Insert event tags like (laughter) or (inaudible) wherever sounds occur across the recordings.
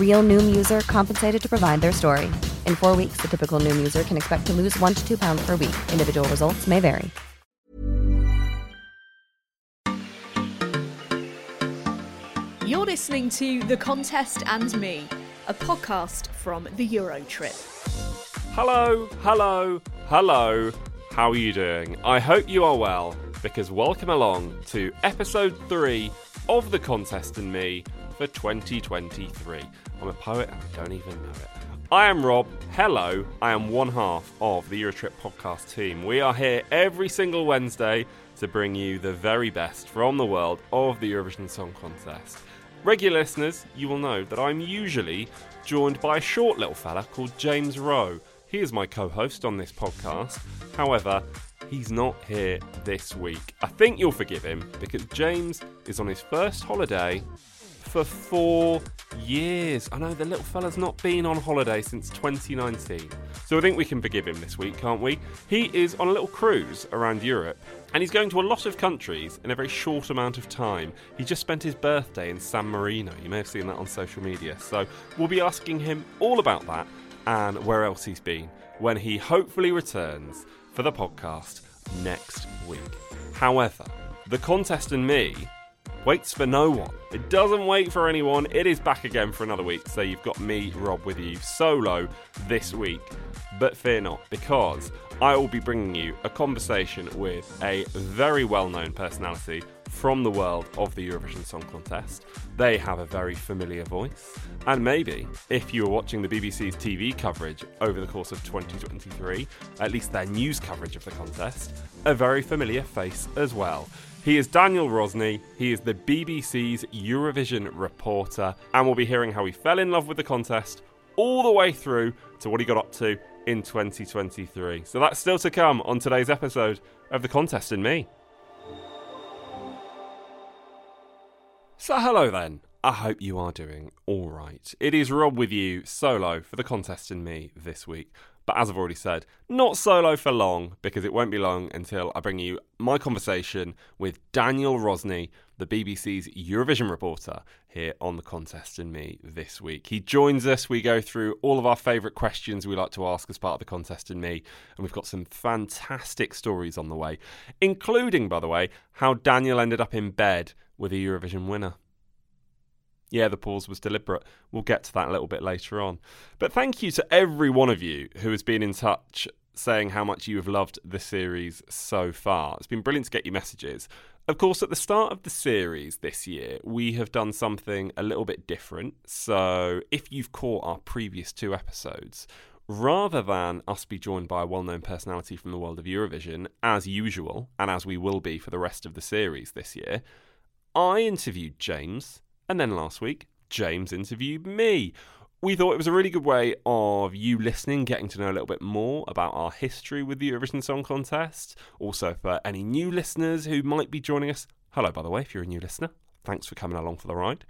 Real Noom user compensated to provide their story. In four weeks, the typical Noom user can expect to lose one to two pounds per week. Individual results may vary. You're listening to The Contest and Me, a podcast from the Eurotrip. Hello, hello, hello. How are you doing? I hope you are well, because welcome along to episode 3 of The Contest and Me for 2023. I'm a poet and I don't even know it. I am Rob. Hello. I am one half of the Eurotrip podcast team. We are here every single Wednesday to bring you the very best from the world of the Eurovision Song Contest. Regular listeners, you will know that I'm usually joined by a short little fella called James Rowe. He is my co host on this podcast. However, he's not here this week. I think you'll forgive him because James is on his first holiday for four years. I know the little fella's not been on holiday since 2019. So I think we can forgive him this week, can't we? He is on a little cruise around Europe and he's going to a lot of countries in a very short amount of time. He just spent his birthday in San Marino. You may have seen that on social media. So we'll be asking him all about that and where else he's been when he hopefully returns for the podcast next week. However, the contest and me waits for no one. It doesn't wait for anyone. It is back again for another week. So you've got me, Rob, with you solo this week. But fear not, because I will be bringing you a conversation with a very well known personality from the world of the Eurovision Song Contest. They have a very familiar voice, and maybe if you were watching the BBC's TV coverage over the course of 2023, at least their news coverage of the contest, a very familiar face as well. He is Daniel Rosney. He is the BBC's Eurovision reporter, and we'll be hearing how he fell in love with the contest all the way through to what he got up to in 2023. So that's still to come on today's episode of The Contest and Me. So, hello then. I hope you are doing all right. It is Rob with you solo for The Contest and Me this week. But as I've already said, not solo for long because it won't be long until I bring you my conversation with Daniel Rosney, the BBC's Eurovision reporter, here on The Contest and Me this week. He joins us. We go through all of our favourite questions we like to ask as part of The Contest and Me, and we've got some fantastic stories on the way, including, by the way, how Daniel ended up in bed with a Eurovision winner. Yeah, the pause was deliberate. We'll get to that a little bit later on. But thank you to every one of you who has been in touch saying how much you have loved the series so far. It's been brilliant to get your messages. Of course, at the start of the series this year, we have done something a little bit different. So, if you've caught our previous two episodes, rather than us be joined by a well known personality from the world of Eurovision, as usual, and as we will be for the rest of the series this year, I interviewed James and then last week, James interviewed me. We thought it was a really good way of you listening, getting to know a little bit more about our history with the Eurovision Song Contest. Also, for any new listeners who might be joining us, hello, by the way, if you're a new listener, thanks for coming along for the ride.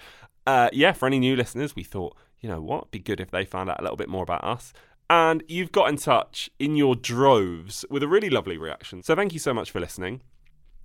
Uh, yeah, for any new listeners, we thought, you know what, be good if they found out a little bit more about us. And you've got in touch in your droves with a really lovely reaction. So thank you so much for listening.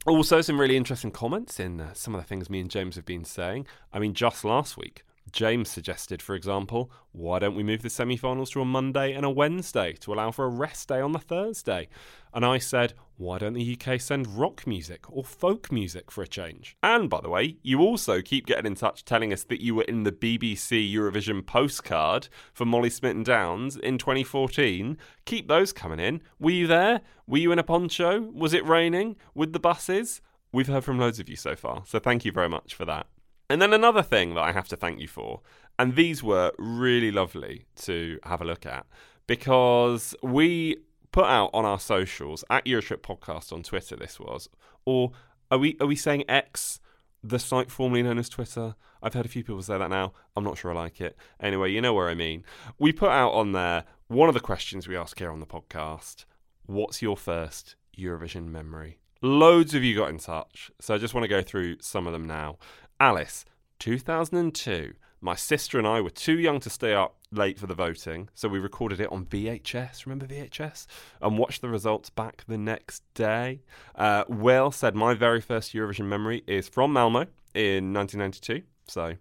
Also, some really interesting comments in uh, some of the things me and James have been saying. I mean, just last week, James suggested, for example, why don't we move the semi finals to a Monday and a Wednesday to allow for a rest day on the Thursday? And I said, why don't the UK send rock music or folk music for a change? And by the way, you also keep getting in touch telling us that you were in the BBC Eurovision postcard for Molly Smitten Downs in 2014. Keep those coming in. Were you there? Were you in a poncho? Was it raining? With the buses? We've heard from loads of you so far, so thank you very much for that. And then another thing that I have to thank you for, and these were really lovely to have a look at because we put out on our socials at Eurotrip Podcast on Twitter. This was, or are we are we saying X, the site formerly known as Twitter? I've heard a few people say that now. I'm not sure I like it. Anyway, you know where I mean. We put out on there one of the questions we ask here on the podcast. What's your first Eurovision memory? Loads of you got in touch, so I just want to go through some of them now. Alice, 2002. My sister and I were too young to stay up late for the voting, so we recorded it on VHS. Remember VHS? And watched the results back the next day. Uh, Will said, My very first Eurovision memory is from Malmo in 1992. So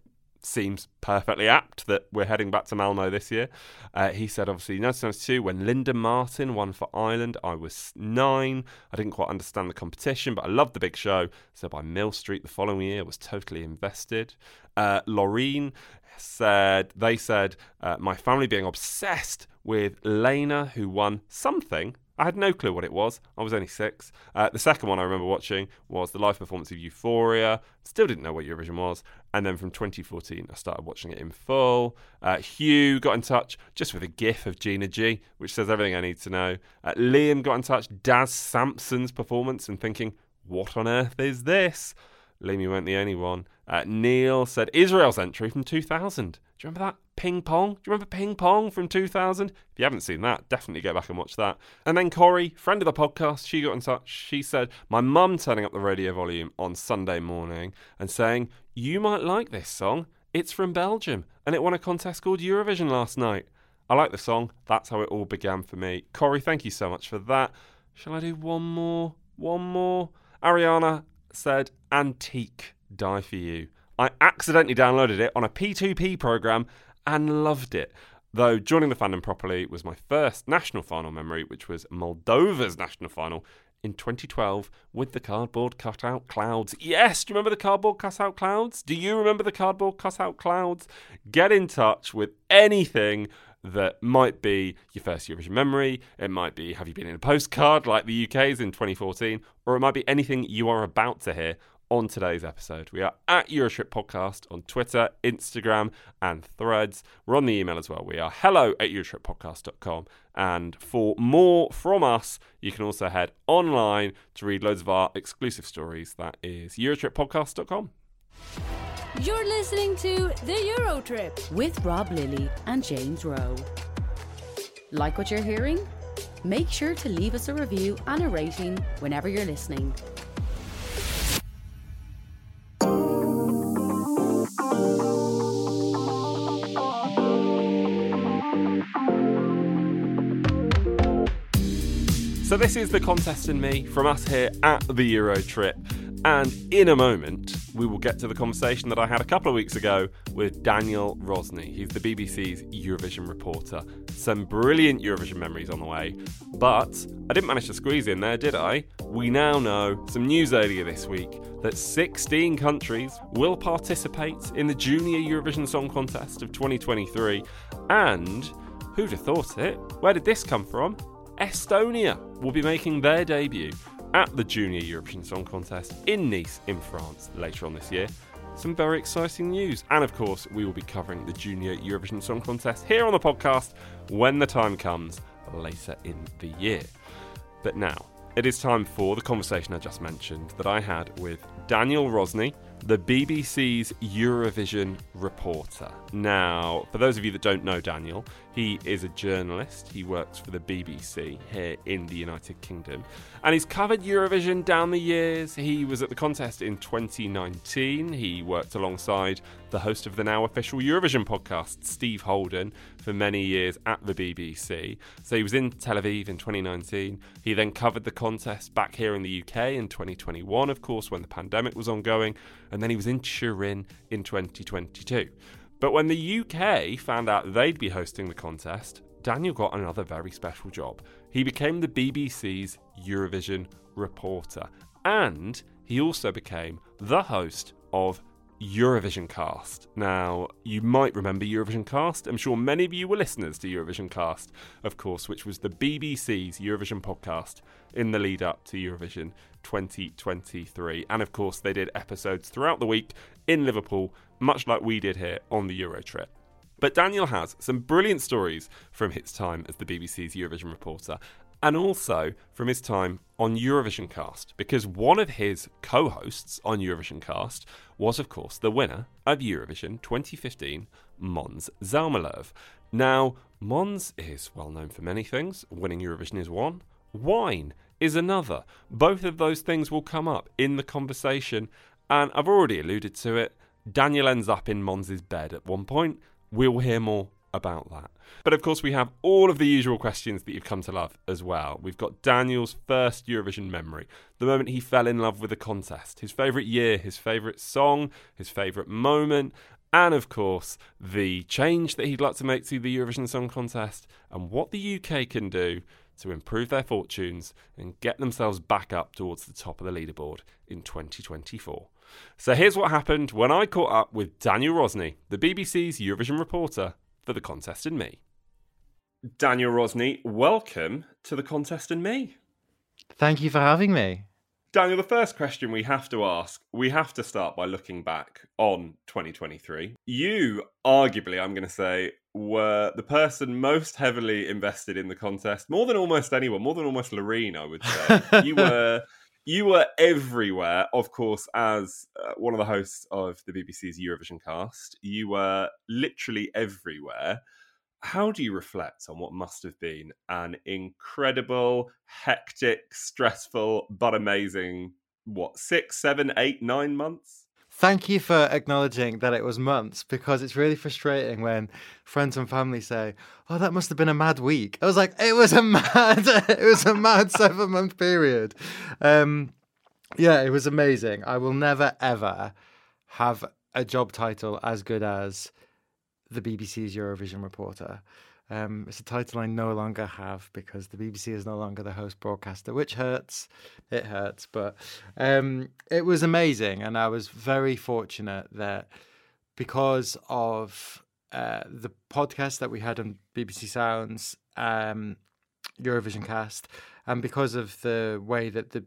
seems perfectly apt that we're heading back to Malmo this year. Uh, he said, obviously, 1992, when Linda Martin won for Ireland, I was nine. I didn't quite understand the competition, but I loved the big show. So by Mill Street the following year, was totally invested. Uh, Laureen said, they said, uh, my family being obsessed with Lena, who won something I had no clue what it was. I was only six. Uh, the second one I remember watching was the live performance of Euphoria. Still didn't know what Eurovision was. And then from 2014, I started watching it in full. Uh, Hugh got in touch just with a gif of Gina G, which says everything I need to know. Uh, Liam got in touch, Daz Sampson's performance, and thinking, what on earth is this? Liam, you weren't the only one. Uh, Neil said Israel's entry from 2000. Do you remember that? Ping Pong. Do you remember Ping Pong from 2000? If you haven't seen that, definitely go back and watch that. And then Corey, friend of the podcast, she got in touch. She said, My mum turning up the radio volume on Sunday morning and saying, You might like this song. It's from Belgium and it won a contest called Eurovision last night. I like the song. That's how it all began for me. Corey, thank you so much for that. Shall I do one more? One more? Ariana said, Antique, die for you. I accidentally downloaded it on a P2P program and loved it. Though joining the fandom properly was my first national final memory, which was Moldova's national final in 2012 with the cardboard cutout clouds. Yes, do you remember the cardboard cutout clouds? Do you remember the cardboard cutout clouds? Get in touch with anything that might be your first Eurovision memory. It might be have you been in a postcard like the UK's in 2014, or it might be anything you are about to hear on today's episode. We are at Eurotrip Podcast on Twitter, Instagram, and threads. We're on the email as well. We are hello at EurotripPodcast.com. And for more from us, you can also head online to read loads of our exclusive stories. That is EurotripPodcast.com. You're listening to The Eurotrip with Rob Lilly and James Rowe. Like what you're hearing? Make sure to leave us a review and a rating whenever you're listening. So, this is the contest in me from us here at the Euro Trip. And in a moment, we will get to the conversation that I had a couple of weeks ago with Daniel Rosney. He's the BBC's Eurovision reporter. Some brilliant Eurovision memories on the way. But I didn't manage to squeeze in there, did I? We now know some news earlier this week that 16 countries will participate in the Junior Eurovision Song Contest of 2023. And who'd have thought it? Where did this come from? Estonia will be making their debut at the Junior Eurovision Song Contest in Nice, in France, later on this year. Some very exciting news. And of course, we will be covering the Junior Eurovision Song Contest here on the podcast when the time comes later in the year. But now, it is time for the conversation I just mentioned that I had with Daniel Rosney, the BBC's Eurovision reporter. Now, for those of you that don't know Daniel, he is a journalist. He works for the BBC here in the United Kingdom. And he's covered Eurovision down the years. He was at the contest in 2019. He worked alongside the host of the now official Eurovision podcast, Steve Holden, for many years at the BBC. So he was in Tel Aviv in 2019. He then covered the contest back here in the UK in 2021, of course, when the pandemic was ongoing. And then he was in Turin in 2022. But when the UK found out they'd be hosting the contest, Daniel got another very special job. He became the BBC's Eurovision reporter, and he also became the host of Eurovision Cast. Now, you might remember Eurovision Cast. I'm sure many of you were listeners to Eurovision Cast, of course, which was the BBC's Eurovision podcast in the lead up to Eurovision 2023. And of course, they did episodes throughout the week in Liverpool, much like we did here on the Euro trip. But Daniel has some brilliant stories from his time as the BBC's Eurovision reporter, and also from his time on Eurovision Cast, because one of his co hosts on Eurovision Cast was, of course, the winner of Eurovision 2015, Måns Zelmerlöw. Now, Måns is well known for many things. Winning Eurovision is one, wine is another. Both of those things will come up in the conversation, and I've already alluded to it. Daniel ends up in Måns's bed at one point. We'll hear more about that. But of course, we have all of the usual questions that you've come to love as well. We've got Daniel's first Eurovision memory, the moment he fell in love with the contest, his favourite year, his favourite song, his favourite moment, and of course, the change that he'd like to make to the Eurovision Song Contest and what the UK can do to improve their fortunes and get themselves back up towards the top of the leaderboard in 2024. So here's what happened when I caught up with Daniel Rosney, the BBC's Eurovision reporter for The Contest in Me. Daniel Rosney, welcome to The Contest in Me. Thank you for having me. Daniel, the first question we have to ask, we have to start by looking back on 2023. You, arguably, I'm going to say, were the person most heavily invested in the contest, more than almost anyone, more than almost Loreen, I would say. (laughs) you were you were everywhere, of course, as uh, one of the hosts of the BBC's Eurovision cast. You were literally everywhere. How do you reflect on what must have been an incredible, hectic, stressful, but amazing, what, six, seven, eight, nine months? Thank you for acknowledging that it was months because it's really frustrating when friends and family say, "Oh, that must have been a mad week." I was like, "It was a (laughs) mad, it was a mad seven month period." Um, yeah, it was amazing. I will never ever have a job title as good as the BBC's Eurovision reporter. Um, it's a title I no longer have because the BBC is no longer the host broadcaster, which hurts. It hurts, but um, it was amazing, and I was very fortunate that because of uh, the podcast that we had on BBC Sounds, um, Eurovision Cast, and because of the way that the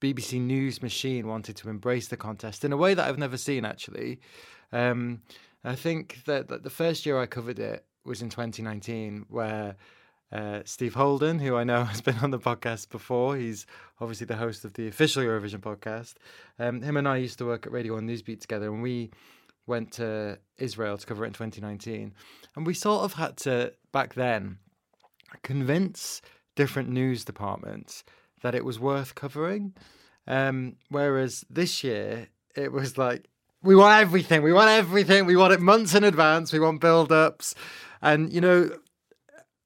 BBC News machine wanted to embrace the contest in a way that I've never seen actually. Um, I think that, that the first year I covered it, was in 2019, where uh, Steve Holden, who I know (laughs) has been on the podcast before, he's obviously the host of the official Eurovision podcast. Um, him and I used to work at Radio 1 Newsbeat together, and we went to Israel to cover it in 2019. And we sort of had to, back then, convince different news departments that it was worth covering. Um, whereas this year, it was like, we want everything. We want everything. We want it months in advance. We want build ups. And, you know,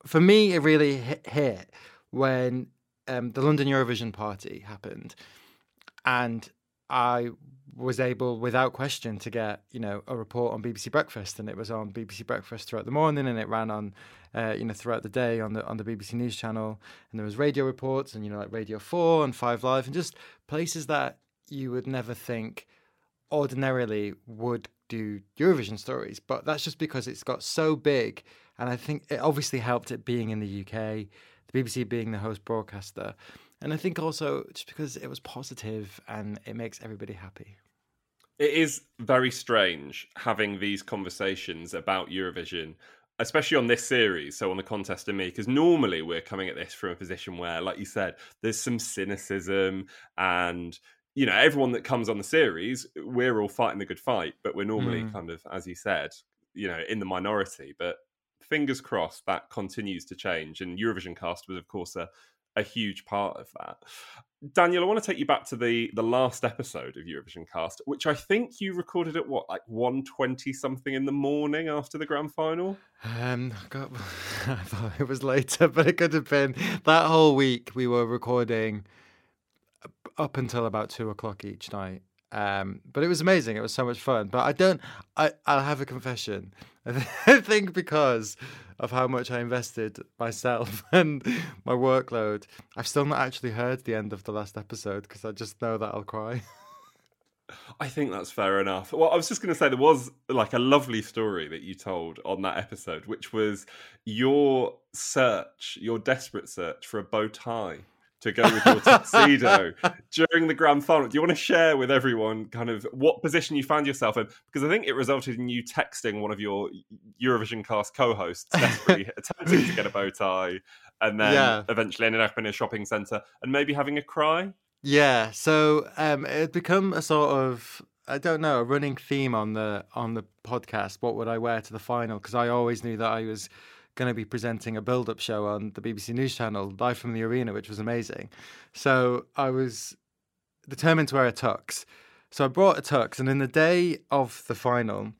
for me, it really hit when um, the London Eurovision party happened. And I was able, without question, to get you know a report on BBC Breakfast, and it was on BBC Breakfast throughout the morning, and it ran on uh, you know throughout the day on the on the BBC News channel, and there was radio reports, and you know like Radio Four and Five Live, and just places that you would never think ordinarily would do Eurovision stories, but that's just because it's got so big. And I think it obviously helped it being in the UK, the BBC being the host broadcaster. And I think also just because it was positive and it makes everybody happy. It is very strange having these conversations about Eurovision, especially on this series, so on the contest and me, because normally we're coming at this from a position where, like you said, there's some cynicism and you know, everyone that comes on the series, we're all fighting the good fight, but we're normally mm. kind of, as you said, you know, in the minority. But fingers crossed that continues to change. And Eurovision Cast was, of course, a, a huge part of that. Daniel, I want to take you back to the the last episode of Eurovision Cast, which I think you recorded at what, like one twenty something in the morning after the grand final. Um, God, (laughs) I thought it was later, (laughs) but it could have been that whole week. We were recording up until about two o'clock each night. Um, but it was amazing. It was so much fun. But I don't. I I'll have a confession. (laughs) I think because of how much I invested myself (laughs) and my workload, I've still not actually heard the end of the last episode because I just know that I'll cry. (laughs) I think that's fair enough. Well, I was just going to say there was like a lovely story that you told on that episode, which was your search, your desperate search for a bow tie to go with your tuxedo (laughs) during the grand final. Do you want to share with everyone kind of what position you found yourself in? Because I think it resulted in you texting one of your Eurovision cast co-hosts desperately (laughs) attempting to get a bow tie and then Yeah. eventually ended up in a shopping centre and maybe having a cry. Yeah, so um, it had become a sort of I don't know a running theme on the on the podcast. What would I wear to the final? Because I always knew that I was going to be presenting a build-up show on the BBC News Channel live from the arena, which was amazing. So I was determined to wear a tux. So I brought a tux, and in the day of the final,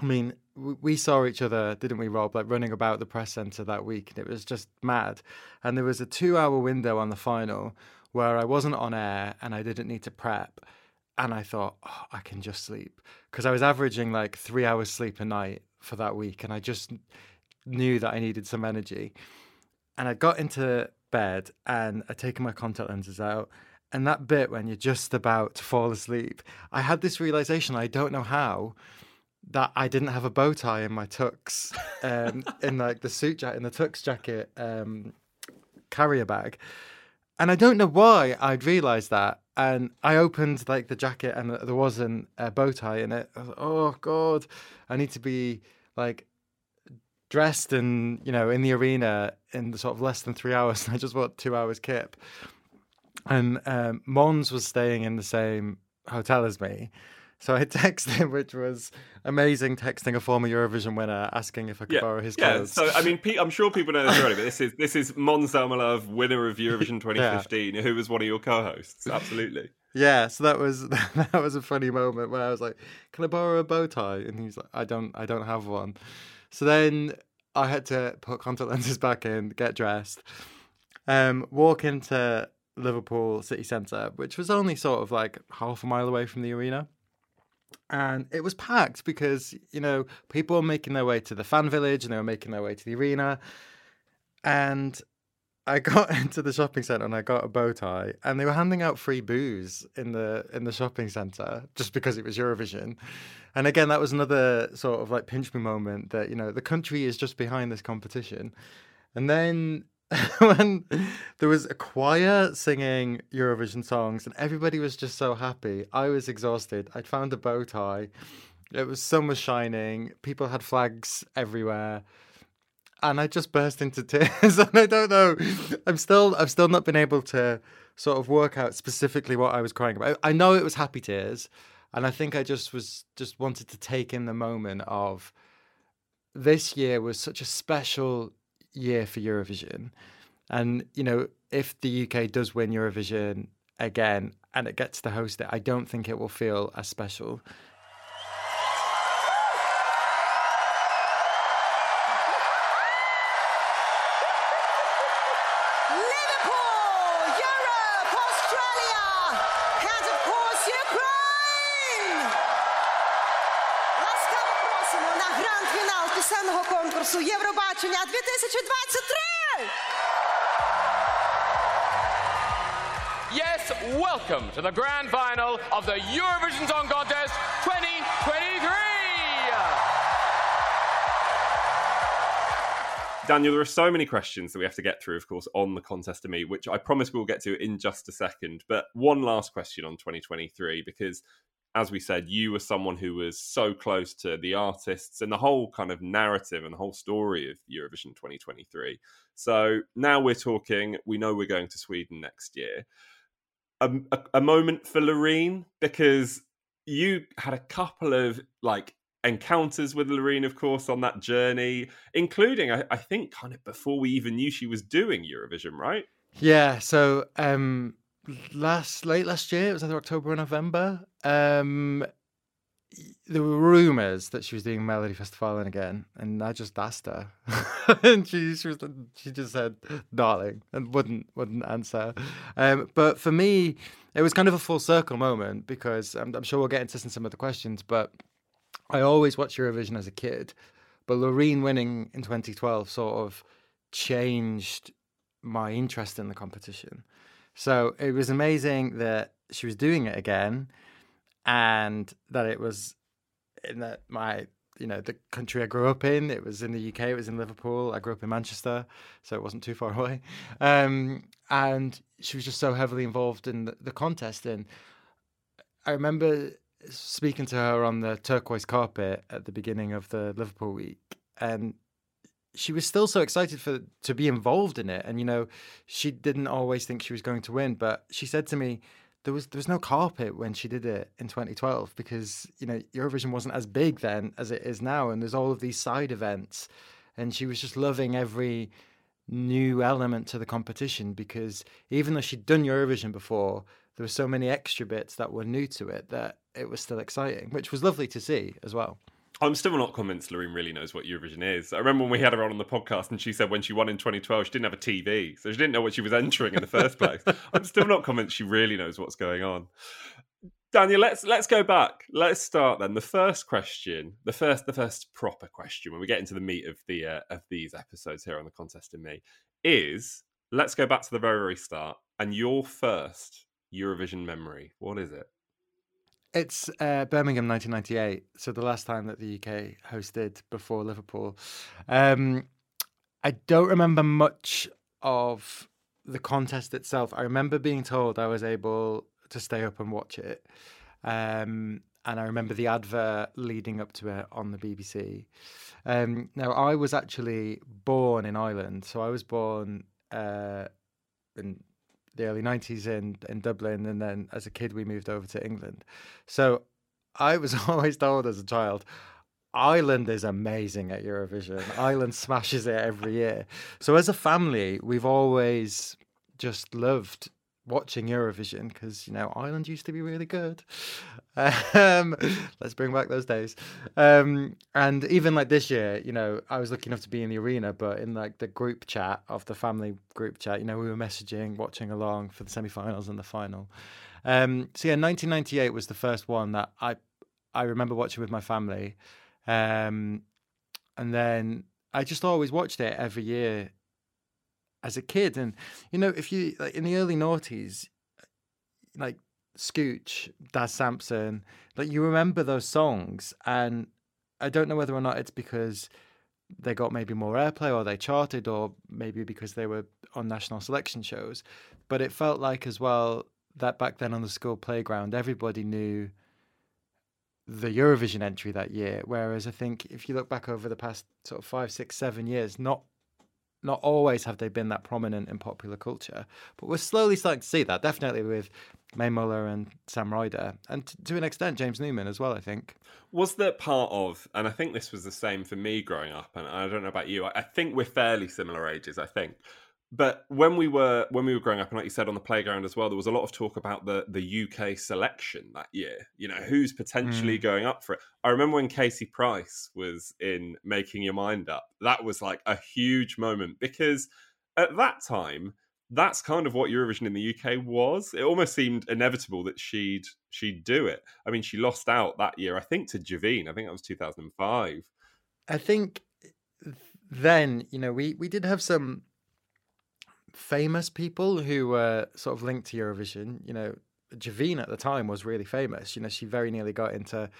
I mean, we saw each other, didn't we, Rob? Like running about the press centre that week, and it was just mad. And there was a two-hour window on the final where I wasn't on air and I didn't need to prep. And I thought, oh, I can just sleep because I was averaging like three hours sleep a night for that week, and I just knew that I needed some energy. And I got into bed and I'd taken my contact lenses out. And that bit when you're just about to fall asleep, I had this realization I don't know how that I didn't have a bow tie in my tux, um, (laughs) in like the suit jacket, in the tux jacket um, carrier bag. And I don't know why I'd realized that. And I opened like the jacket and there wasn't a bow tie in it. I was like, oh God, I need to be like dressed and you know in the arena in the sort of less than three hours. (laughs) I just bought two hours kip, and um, Måns was staying in the same hotel as me. So I (laughs) texted him, which was amazing. Texting a former Eurovision winner, asking if I could borrow his clothes. yeah. So I mean, Pete, I'm sure people know this already, but this is this is Måns Zelmerlöw, winner of Eurovision (laughs) 2015, who was one of your co-hosts. Absolutely. Yeah, so that was that was a funny moment where I was like, "Can I borrow a bow tie?" And he's like, "I don't, I don't have one." So then I had to put contact lenses back in, get dressed, um, walk into Liverpool city centre, which was only sort of like half a mile away from the arena. And it was packed because, you know, people were making their way to the fan village and they were making their way to the arena. And I got (laughs) into the shopping centre and I got a bow tie, and they were handing out free booze in the in the shopping centre just because it was Eurovision. And again, that was another sort of like pinch me moment that you know the country is just behind this competition. And then (laughs) when there was a choir singing Eurovision songs and everybody was just so happy, I was exhausted. I'd found a bow tie. It was sun was shining. People had flags everywhere and I just burst into tears. (laughs) and I don't know. I'm still I've still not been able to sort of work out specifically what I was crying about. I know it was happy tears, and I think I just was just wanted to take in the moment of this year was such a special year for Eurovision. And you know, if the UK does win Eurovision again and it gets to host it, I don't think it will feel as special. Євробачення 2023! Yes, welcome to the grand final of the Eurovision Song Contest 2023. Daniel, there are so many questions that we have to get through, of course, on the contest to me, which I promise we'll get to in just a second. But one last question on 2023, because as we said, you were someone who was so close to the artists and the whole kind of narrative and the whole story of Eurovision 2023. So now we're talking, we know we're going to Sweden next year. A, a, a moment for Loreen, because you had a couple of like encounters with Loreen, of course, on that journey, including, I, I think, kind of before we even knew she was doing Eurovision, right? Yeah, so um last late last year, it was either October or November. Um there were rumours that she was doing Melody Festival again, and I just asked her, (laughs) and she she, was, she just said "darling" and wouldn't wouldn't answer. Um, but for me, it was kind of a full circle moment because I'm, I'm sure we'll get into some of the questions. But I always watched Eurovision as a kid, but Loreen winning in 2012 sort of changed my interest in the competition. So it was amazing that she was doing it again and that it was in that my you know the country I grew up in. It was in the UK. It was in Liverpool. I grew up in Manchester, so it wasn't too far (laughs) away. Um, and she was just so heavily involved in the, the contest. And I remember speaking to her on the turquoise carpet at the beginning of the Liverpool week, and she was still so excited for to be involved in it. And you know, she didn't always think she was going to win, but she said to me there was there was no carpet when she did it in 2012 because you know Eurovision wasn't as big then as it is now, and there's all of these side events, and she was just loving every new element to the competition because even though she'd done Eurovision before, there were so many extra bits that were new to it that it was still exciting, which was lovely to see as well. I'm still not convinced Loreen really knows what Eurovision is. I remember when we had her on on the podcast and she said when she won in 2012, she didn't have a TV, so she didn't know what she was entering in the first place. (laughs) I'm still not convinced she really knows what's going on. Daniel, let's let's go back. Let's start then. The first question, the first the first proper question when we get into the meat of the uh, of these episodes here on the contest in me is let's go back to the very very start and your first Eurovision memory. What is it? It's uh, Birmingham 1998, so the last time that the UK hosted before Liverpool. Um, I don't remember much of the contest itself. I remember being told I was able to stay up and watch it. Um, and I remember the advert leading up to it on the BBC. Um, now, I was actually born in Ireland, so I was born uh, in the early 90s in, in Dublin. And then as a kid, we moved over to England. So I was (laughs) always told as a child, Ireland is amazing at Eurovision. Ireland smashes it every year. So as a family, we've always just loved watching Eurovision because you know Ireland used to be really good. Um, let's bring back those days. Um, and even like this year, you know, I was lucky enough to be in the arena, but in like the group chat of the family group chat, you know, we were messaging, watching along for the semi-finals and the final. Um, so yeah, 1998 was the first one that I I remember watching with my family, um, and then I just always watched it every year as a kid. And you know, if you like in the early noughties, like Scooch, Daz Sampson, like you remember those songs, and I don't know whether or not it's because they got maybe more airplay or they charted or maybe because they were on national selection shows but it felt like as well that back then on the school playground everybody knew the Eurovision entry that year whereas I think if you look back over the past sort of five six seven years not not always have they been that prominent in popular culture, but we're slowly starting to see that. Definitely with Mae Muller and Sam Ryder, and to, to an extent James Newman as well. I think was that part of, and I think this was the same for me growing up. And I don't know about you. I think we're fairly similar ages. I think but when we were when we were growing up, and like you said on the playground as well, there was a lot of talk about the the UK selection that year. You know, who's potentially mm. going up for it. I remember when Katie Price was in Making Your Mind Up. That was like a huge moment because at that time, that's kind of what Eurovision in the UK was. It almost seemed inevitable that she'd she'd do it. I mean, she lost out that year, I think, to Javine. I think that was two thousand and five. I think then you know we we did have some famous people who were sort of linked to Eurovision. You know, Javine at the time was really famous. You know, she very nearly got into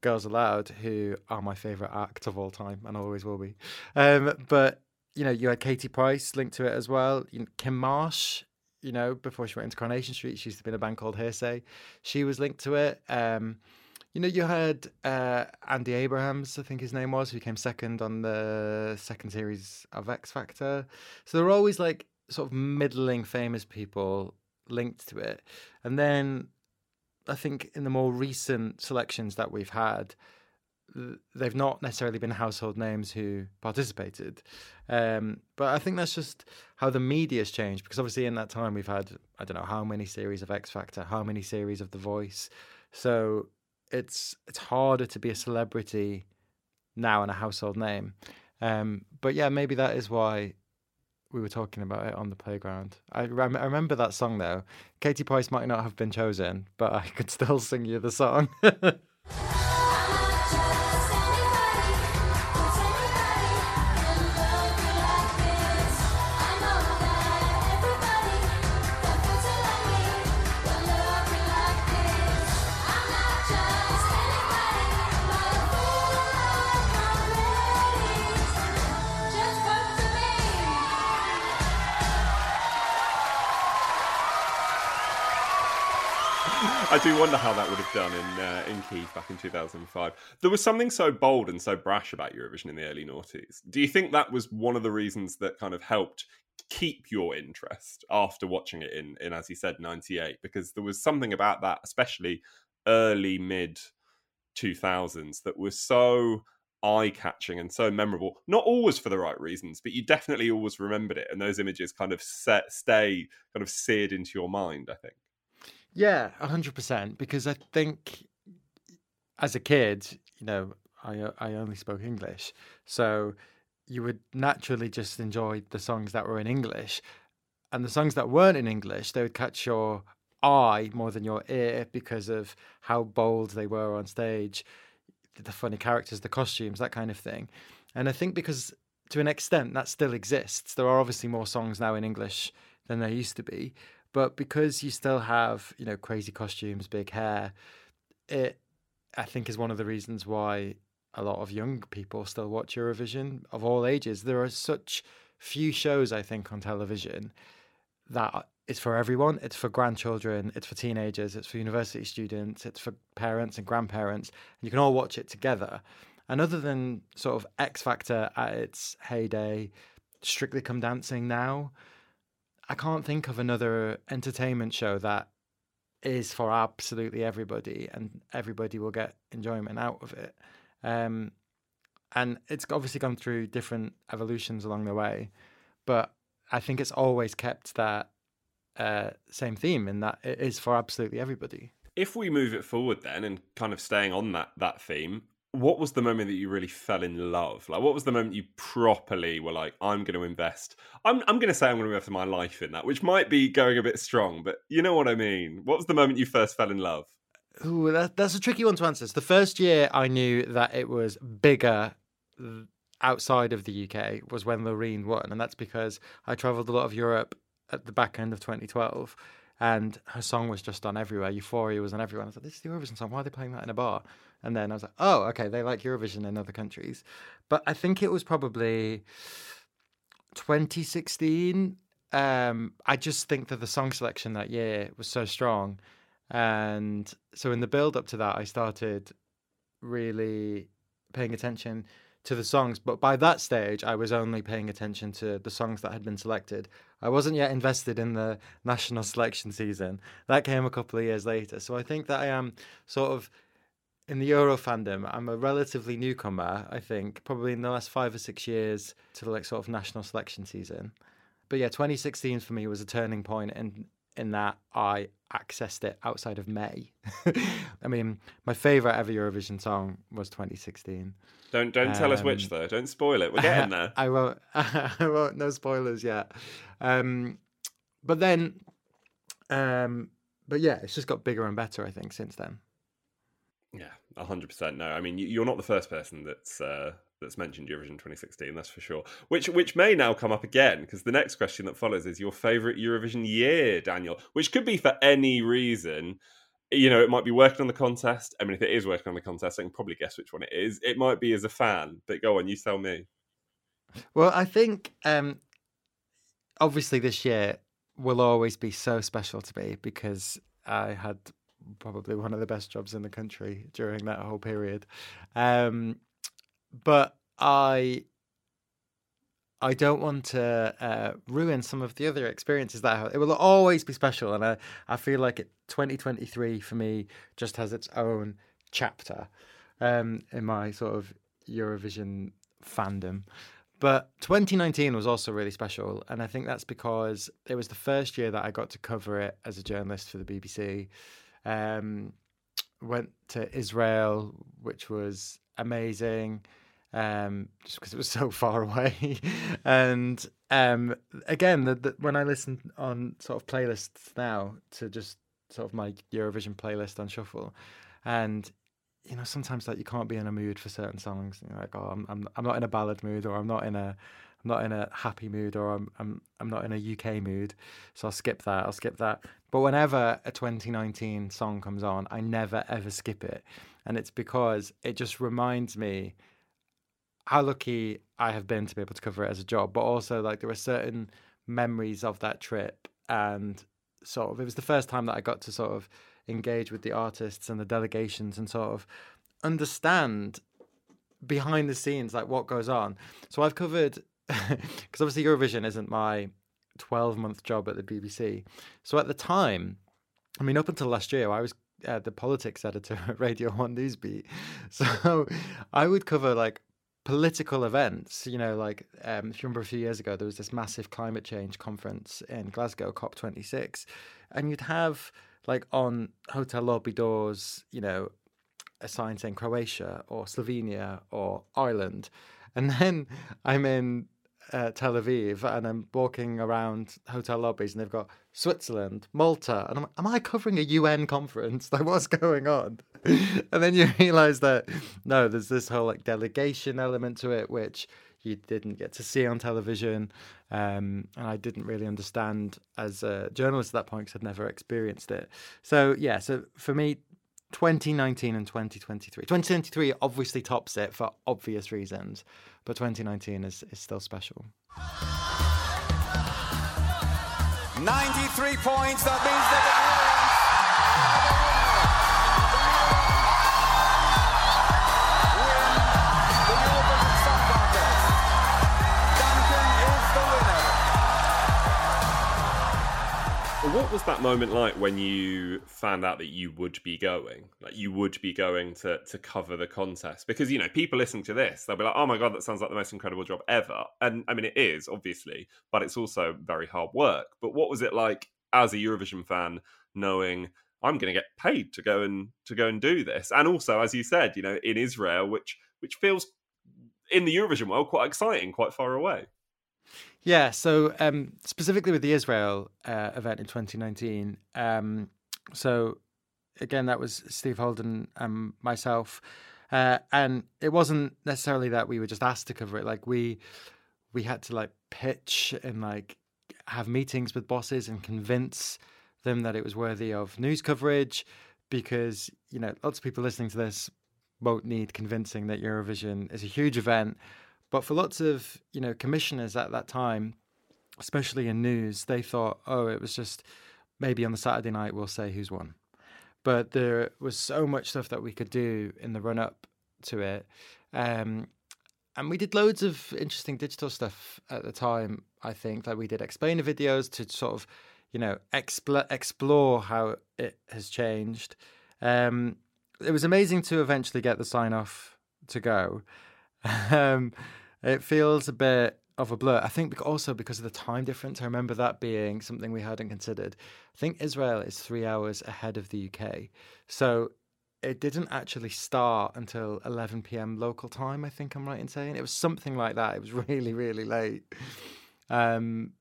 Girls Aloud, who are my favourite act of all time and always will be. Um, but you know, you had Katie Price linked to it as well. You know, Kim Marsh, you know, before she went into Coronation Street, she used to be in a band called Hearsay. She was linked to it. Um, you know, you had uh, Andy Abrahams, I think his name was, who came second on the second series of X Factor. So there were always like sort of middling famous people linked to it. And then I think in the more recent selections that we've had, they've not necessarily been household names who participated. Um, but I think that's just how the media's changed because obviously in that time we've had I don't know how many series of X Factor, how many series of The Voice. So it's it's harder to be a celebrity now and a household name. Um, but yeah, maybe that is why we were talking about it on the playground. I, rem- I remember that song though. Katie Price might not have been chosen, but I could still sing you the song. (laughs) I do wonder how that would have done in uh, in Kiev back in 2005. There was something so bold and so brash about Eurovision in the early noughties. Do you think that was one of the reasons that kind of helped keep your interest after watching it in, in as you said, 98? Because there was something about that, especially early mid 2000s, that was so eye catching and so memorable. Not always for the right reasons, but you definitely always remembered it, and those images kind of set, stay kind of seared into your mind. I think. Yeah, hundred percent. Because I think as a kid, you know, I uh, I only spoke English, so you would naturally just enjoy the songs that were in English, and the songs that weren't in English, they would catch your eye more than your ear because of how bold they were on stage, the funny characters, the costumes, that kind of thing. And I think because to an extent that still exists. There are obviously more songs now in English than there used to be, but because you still have, you know, crazy costumes, big hair, it I think is one of the reasons why a lot of young people still watch Eurovision of all ages. There are such few shows I think on television that it's for everyone. It's for grandchildren, it's for teenagers, it's for university students, it's for parents and grandparents. And you can all watch it together. And other than sort of X Factor at its heyday, Strictly Come Dancing now, I can't think of another entertainment show that is for absolutely everybody and everybody will get enjoyment out of it. Um, and it's obviously gone through different evolutions along the way, but I think it's always kept that uh, same theme in that it is for absolutely everybody. If we move it forward then and kind of staying on that that theme, what was the moment that you really fell in love? Like, what was the moment you properly were like, I'm going to invest? I'm, I'm going to say I'm going to invest my life in that, which might be going a bit strong, but you know what I mean. What was the moment you first fell in love? Ooh, that, that's a tricky one to answer. So the first year I knew that it was bigger uh, outside of the UK was when Loreen won, and that's because I travelled a lot of Europe at the back end of 2012 and her song was just on everywhere. Euphoria was on everywhere. I was like, this is the Eurovision song. Why are they playing that in a bar? And then I was like, oh, okay, they like Eurovision in other countries. But I think it was probably 2016. Um, I just think that the song selection that year was so strong. And so in the build up to that, I started really paying attention to the songs. But by that stage, I was only paying attention to the songs that had been selected. I wasn't yet invested in the national selection season. That came a couple of years later. So I think that I am sort of in the Euro fandom. I'm a relatively newcomer, I think, probably in the last five or six years to the like sort of national selection season. But yeah, 2016 for me was a turning point in in that I accessed it outside of May. (laughs) I mean, my favorite ever Eurovision song was 2016. Don't don't tell us which Um, though. Don't spoil it. We're getting (laughs) there. I won't. (laughs) I won't. No spoilers yet. Um, but then, um, but yeah, it's just got bigger and better. I think since then. Yeah, hundred percent. No, I mean you- you're not the first person that's uh, that's mentioned Eurovision 2016. That's for sure. Which which may now come up again because the next question that follows is your favorite Eurovision year, Daniel. Which could be for any reason. You know, it might be working on the contest. I mean, if it is working on the contest, I can probably guess which one it is. It might be as a fan. But go on, you tell me. Well, I think um, obviously this year will always be so special to me because I had probably one of the best jobs in the country during that whole period. Um, but I I don't want to uh, ruin some of the other experiences that I have. It will always be special, and I, I feel like it, 2023 for me just has its own chapter. um, in my sort of Eurovision fandom. But 2019 was also really special, and I think that's because it was the first year that I got to cover it as a journalist for the BBC. Um, went to Israel, which was amazing, um, just because it was (laughs) so far away. and um, again, the, the, when I listen on sort of playlists now to just sort of my Eurovision playlist on shuffle, and you know sometimes like you can't be in a mood for certain songs. You're like, oh, I'm I'm I'm not in a ballad mood, or I'm not in a I'm not in a happy mood, or I'm I'm I'm not in a UK mood, so I'll skip that. I'll skip that. But whenever a 2019 song comes on, I never ever skip it, and it's because it just reminds me how lucky I have been to be able to cover it as a job, but also like there are certain memories of that trip and sort of it was the first time that I got to sort of engage with the artists and the delegations and sort of understand behind the scenes like what goes on. So I've covered (laughs) because obviously Eurovision isn't my 12 month job at the BBC. So at the time, I mean, up until last year, I was uh, the politics editor (laughs) at Radio 1 Newsbeat. (laughs) So I would cover like political events. You know, like um, if you remember a few years ago, there was this massive climate change conference in Glasgow, COP26, and you'd have like on hotel lobby doors, you know, a sign saying Croatia or Slovenia or Ireland, and then I'm in uh, Tel Aviv and I'm walking around hotel lobbies and they've got Switzerland, Malta, and I'm am I covering a UN conference? (laughs) Like, what's going on? (laughs) and then you realise that no, there's this whole like delegation element to it, which you didn't get to see on television, um, and I didn't really understand as a journalist at that point because I'd never experienced it. So yeah, so for me, 2019 and 2023. 2023 obviously tops it for obvious reasons, but 2019 is, is still special. 93 points, that means that What was that moment like when you found out that you would be going? Like you would be going to to cover the contest? Because you know, people listening to this, they'll be like, "Oh my god, that sounds like the most incredible job ever." And I mean, it is obviously, but it's also very hard work. But what was it like as a Eurovision fan, knowing I'm going to get paid to go and to go and do this, and also, as you said, you know, in Israel, which which feels in the Eurovision world quite exciting, quite far away. Yeah, so um, specifically with the Israel uh, event in 2019, um, so again, that was Steve Holden and myself, uh, and it wasn't necessarily that we were just asked to cover it. Like we we had to like pitch and like have meetings with bosses and convince them that it was worthy of news coverage, because you know lots of people listening to this won't need convincing that Eurovision is a huge event but for lots of you know commissioners at that time, especially in news, they thought, oh, it was just maybe on the Saturday night we'll say who's won. But there was so much stuff that we could do in the run up to it. Um, and we did loads of interesting digital stuff at the time. I think that we did explainer videos to sort of, you know, expl- explore how it has changed. Um, it was amazing to eventually get the sign off to go. (laughs) um, it feels a bit of a blur. I think also because of the time difference. I remember that being something we hadn't considered. I think Israel is three hours ahead of the UK. So it didn't actually start until 11 p.m. local time, I think I'm right in saying. It was something like that. It was (laughs) really, really late. Um,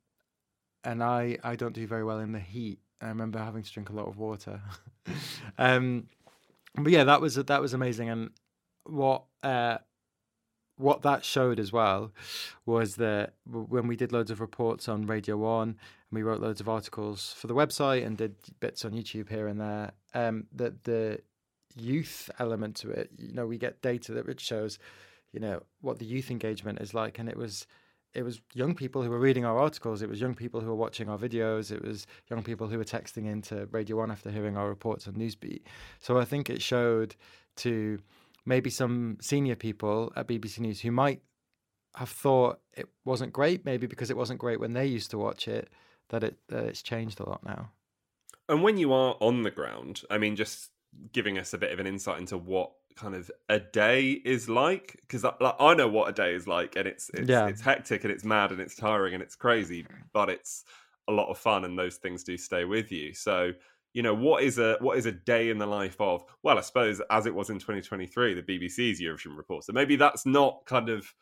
and I, I don't do very well in the heat. I remember having to drink a lot of water. (laughs) um, but yeah, that was that was amazing. And what uh, what that showed as well was that when we did loads of reports on Radio One and we wrote loads of articles for the website and did bits on YouTube here and there, um, that the youth element to it, you know, we get data that which shows, you know, what the youth engagement is like, and it was. It was young people who were reading our articles. It was young people who were watching our videos. It was young people who were texting into Radio One after hearing our reports on Newsbeat. So I think it showed to maybe some senior people at BBC News who might have thought it wasn't great, maybe because it wasn't great when they used to watch it, that it that it's changed a lot now. And when you are on the ground, I mean, just giving us a bit of an insight into what kind of a day is like because I, like, I know what a day is like and it's it's, Yeah. it's hectic and it's mad and it's tiring and it's crazy but it's a lot of fun and those things do stay with you so you know what is a what is a day in the life of? Well i suppose as it was in 2023 the bbc's eurovision report. So maybe that's not kind of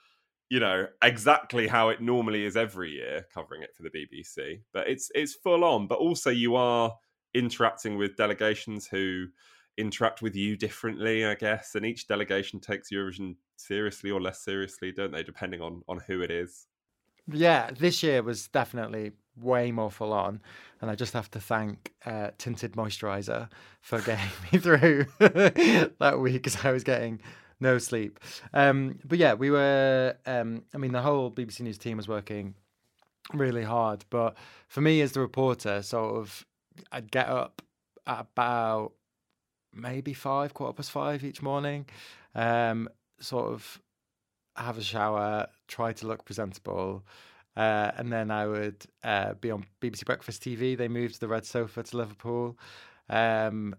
you know exactly how it normally is every year covering it for the bbc but it's it's full on. But also you are interacting with delegations who interact with you differently i guess and each delegation takes eurovision seriously or less seriously don't they depending on on who it is? Yeah, this year was definitely way more full on, and I just have to thank uh, Tinted Moisturizer for (laughs) getting me through (laughs) that week because I was getting no sleep. Um, but yeah, we were. Um, I mean, the whole BBC News team was working really hard, but for me as the reporter, sort of, I'd get up at about maybe five, quarter past five each morning, um, sort of have a shower, try to look presentable, uh, and then I would uh, be on BBC Breakfast TV. They moved the red sofa to Liverpool. Um,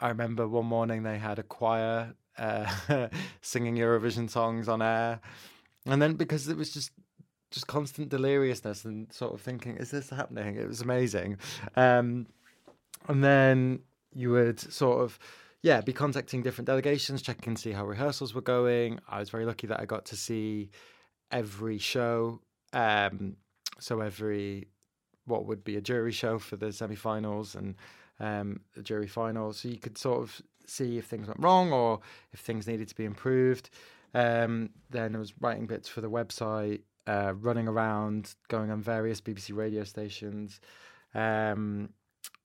I remember one morning they had a choir uh, (laughs) singing Eurovision songs on air, and then because it was just just constant deliriousness and sort of thinking, "Is this happening?" It was amazing, um, and then you would sort of yeah, be contacting different delegations, checking to see how rehearsals were going. I was very lucky that I got to see every show. Um, so every what would be a jury show for the semi-finals and um, the jury finals, so you could sort of see if things went wrong or if things needed to be improved. Um, then I was writing bits for the website, uh, running around, going on various BBC radio stations, um,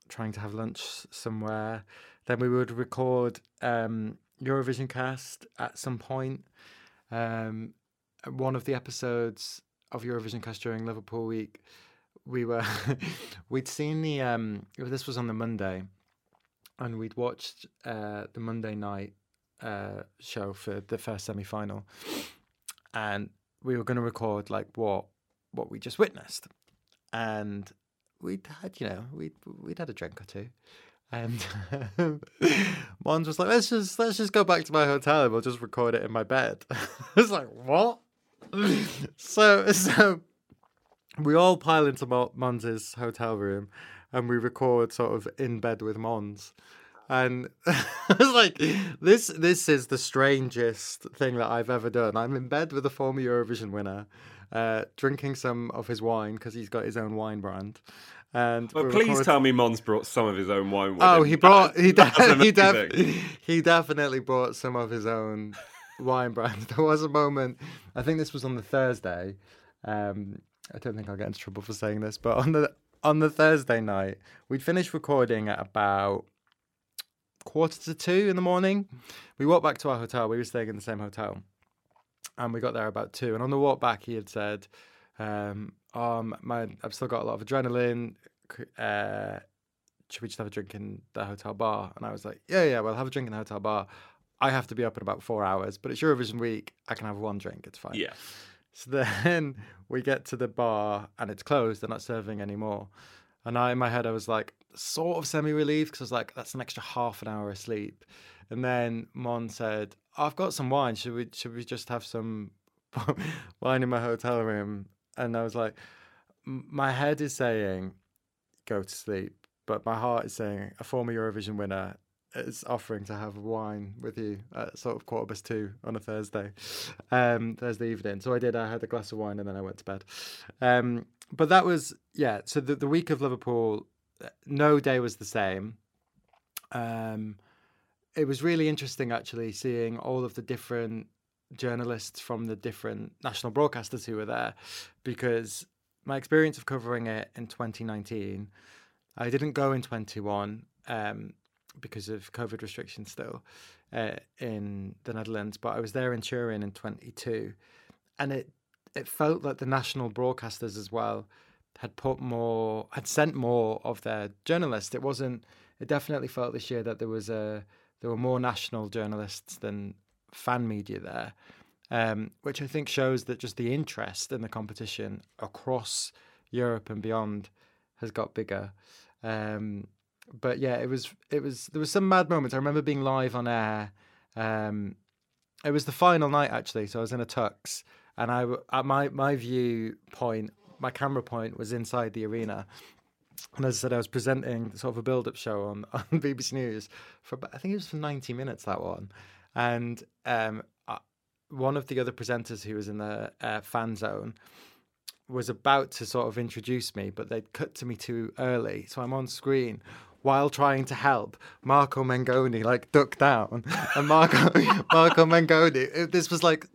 trying to have lunch somewhere. Then we would record um, Eurovisioncast at some point. Um, one of the episodes of Eurovisioncast during Liverpool week, we were (laughs) we'd seen the um, this was on the Monday, and we'd watched uh, the Monday night uh, show for the first semi final, and we were going to record like what what we just witnessed, and we'd had you know we'd we'd had a drink or two. And (laughs) Måns was like, "Let's just let's just go back to my hotel and we'll just record it in my bed." (laughs) I was like, "What?" So (laughs) so we all pile into Måns's hotel room and we record sort of in bed with Måns. And (laughs) I was like, this this is the strangest thing that I've ever done. I'm in bed with a former Eurovision winner, uh, drinking some of his wine because he's got his own wine brand. And well please tell me Måns brought some of his own wine with Oh, him. he brought (laughs) he de- he, def- he definitely brought some of his own wine brand. (laughs) There was a moment, I think this was on the Thursday. Um, I don't think I'll get into trouble for saying this, but on the on the Thursday night, we'd finished recording at about quarter to two in the morning. We walked back to our hotel. We were staying in the same hotel, and we got there about two. And on the walk back, he had said, um, um, my, "I've still got a lot of adrenaline. Uh, should we just have a drink in the hotel bar?" And I was like, "Yeah, yeah, well, have a drink in the hotel bar. I have to be up in about four hours, but it's Eurovision week. I can have one drink. It's fine." yeah So (laughs) then we get to the bar and it's closed. They're not serving anymore. And I, in my head, I was like, sort of semi relieved because I was like, that's an extra half an hour of sleep. And then Mon said, I've got some wine. Should we, should we just have some (laughs) wine in my hotel room? And I was like, my head is saying, go to sleep. But my heart is saying, a former Eurovision winner is offering to have wine with you at sort of quarter past two on a Thursday, um, Thursday evening. So I did. I had a glass of wine and then I went to bed. Um, but that was yeah. So the the week of Liverpool, uh, no day was the same. Um, it was really interesting actually seeing all of the different journalists from the different national broadcasters who were there, because my experience of covering it in 2019, I didn't go in 21. Um, because of COVID restrictions still uh, in the Netherlands, but I was there in Turin in 22, and it it felt like the national broadcasters as well had put more had sent more of their journalists. It wasn't. It definitely felt this year that there was a there were more national journalists than fan media there, um, which I think shows that just the interest in the competition across Europe and beyond has got bigger. Um, but yeah, it was it was there was some mad moments. I remember being live on air Um, it was the final night actually, so I was in a tux, and I at my my view point, my camera point was inside the arena. And as I said, I was presenting sort of a build-up show on, (laughs) on BBC News for I think it was for ninety minutes that one, and um, one of the other presenters who was in the uh, fan zone was about to sort of introduce me, but they'd cut to me too early, so I'm on screen while trying to help Marco Mengoni like duck down, and Marco (laughs) Marco Mengoni. It, this was like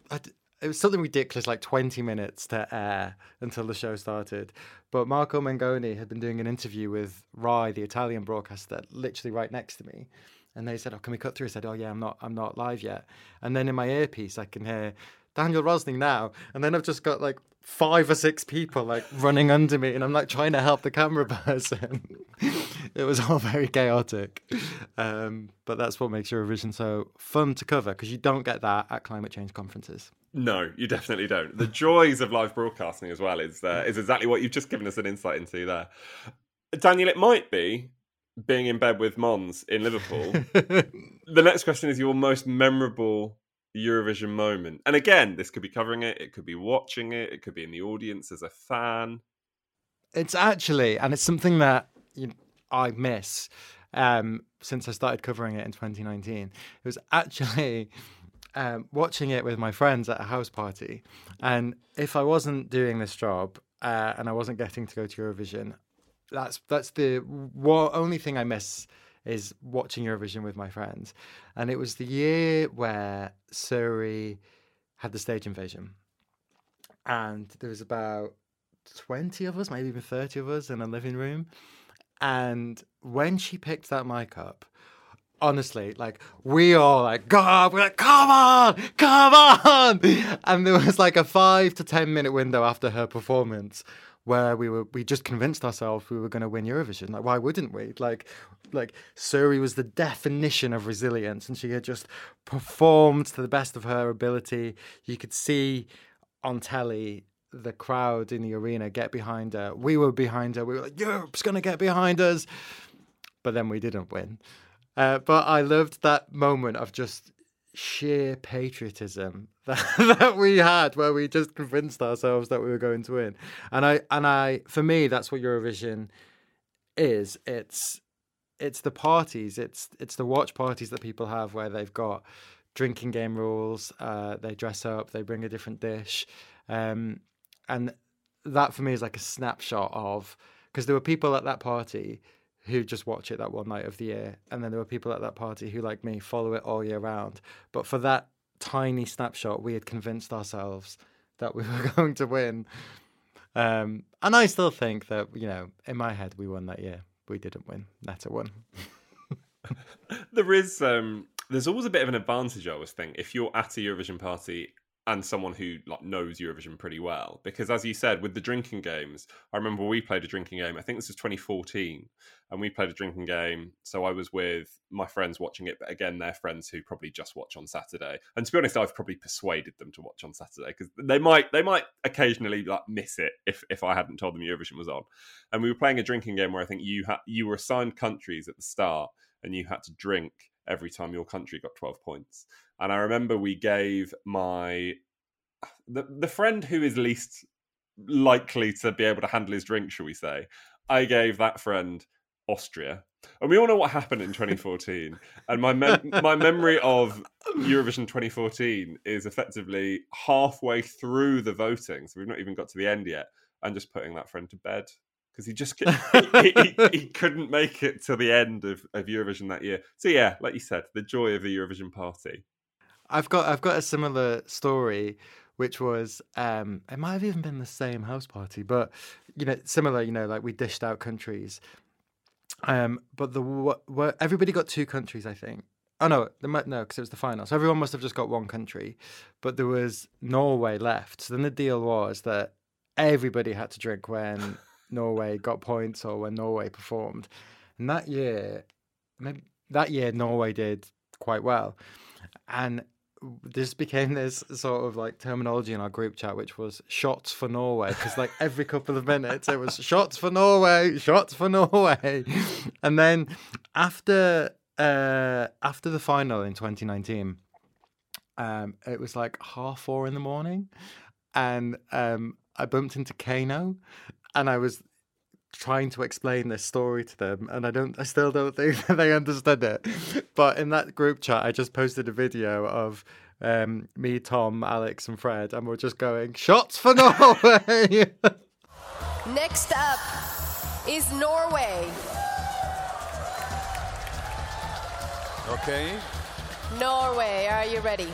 it was something ridiculous, like 20 minutes to air until the show started. But Marco Mengoni had been doing an interview with Rai, the Italian broadcaster, literally right next to me. And they said, "Oh, can we cut through?" I said, "Oh yeah, I'm not, I'm not live yet." And then in my earpiece, I can hear Daniel Rosney now, and then I've just got like five or six people like running under me, and I'm like trying to help the camera (laughs) person. it was all very chaotic, um, but that's what makes Eurovision so fun to cover because you don't get that at climate change conferences. No, you definitely don't. The joys of live broadcasting as well is uh, is exactly what you've just given us an insight into there. Daniel, it might be being in bed with Måns in Liverpool. (laughs) the next question is your most memorable Eurovision moment. And again, this could be covering it, it could be watching it, it could be in the audience as a fan. It's actually, and it's something that you I miss um, since I started covering it in 2019. It was actually um, watching it with my friends at a house party. And if I wasn't doing this job uh, and I wasn't getting to go to Eurovision, that's that's the one, only thing I miss is watching Eurovision with my friends. And it was the year where SuRie had the stage invasion. And there was about 20 of us, maybe even 30 of us in a living room. And when she picked that mic up, honestly, like we all like, God, we're like, come on, come on. (laughs) And there was like a five to 10 minute window after her performance where we were we just convinced ourselves we were going to win Eurovision. Like, why wouldn't we? Like, like SuRie was the definition of resilience, and she had just performed to the best of her ability. You could see on telly the crowd in the arena get behind her. We were behind her. We were like, Europe's going to get behind us. But then we didn't win. Uh, but I loved that moment of just sheer patriotism (laughs) that, that we had where we just convinced ourselves that we were going to win. And I and I for me that's what Eurovision is. It's it's the parties, it's it's the watch parties that people have where they've got drinking game rules, uh, they dress up, they bring a different dish. Um, and that for me is like a snapshot of because there were people at that party who just watch it that one night of the year, and then there were people at that party who, like me, follow it all year round. But for that tiny snapshot, we had convinced ourselves that we (laughs) were going to win. Um, and I still think that you know, in my head, we won that year. We didn't win. Netta won. (laughs) there is um there's always a bit of an advantage I always think if you're at a Eurovision party and someone who like knows Eurovision pretty well because as you said with the drinking games I remember we played a drinking game I think this was 2014 and we played a drinking game so I was with my friends watching it but again they're friends who probably just watch on Saturday and to be honest I've probably persuaded them to watch on Saturday because they might they might occasionally like miss it if if I hadn't told them Eurovision was on and we were playing a drinking game where I think you had you were assigned countries at the start and you had to drink every time your country got 12 points. And I remember we gave my the, the friend who is least likely to be able to handle his drink, shall we say, I gave that friend Austria. And we all know what happened in (laughs) 2014. and my mem- my memory of Eurovision 2014 is effectively halfway through the voting, so we've not even got to the end yet, and just putting that friend to bed because he just he, he, he, (laughs) couldn't make it to the end of, of Eurovision that year. So yeah, like you said, the joy of the Eurovision party. I've got I've got a similar story, which was um, it might have even been the same house party, but you know, similar. You know, like we dished out countries, um, but the what, everybody got two countries, I think. Oh no, the, no, because it was the final. So everyone must have just got one country, but there was Norway left. So then the deal was that everybody had to drink when (laughs) Norway got points or when Norway performed. And that year, maybe that year Norway did quite well, and this became this sort of like terminology in our group chat, which was shots for Norway, because like every couple of minutes it was shots for Norway, shots for Norway, (laughs) and then after uh, after the final in 2019, Um, it was like half four in the morning, and um, I bumped into Keiino, and I was trying to explain this story to them, and I don't, I still don't think (laughs) that they understood it. But in that group chat, I just posted a video of um, me, Tom, Alex, and Fred, and we're just going shots for Norway. (laughs) Next up is Norway. Okay. Norway, are you ready?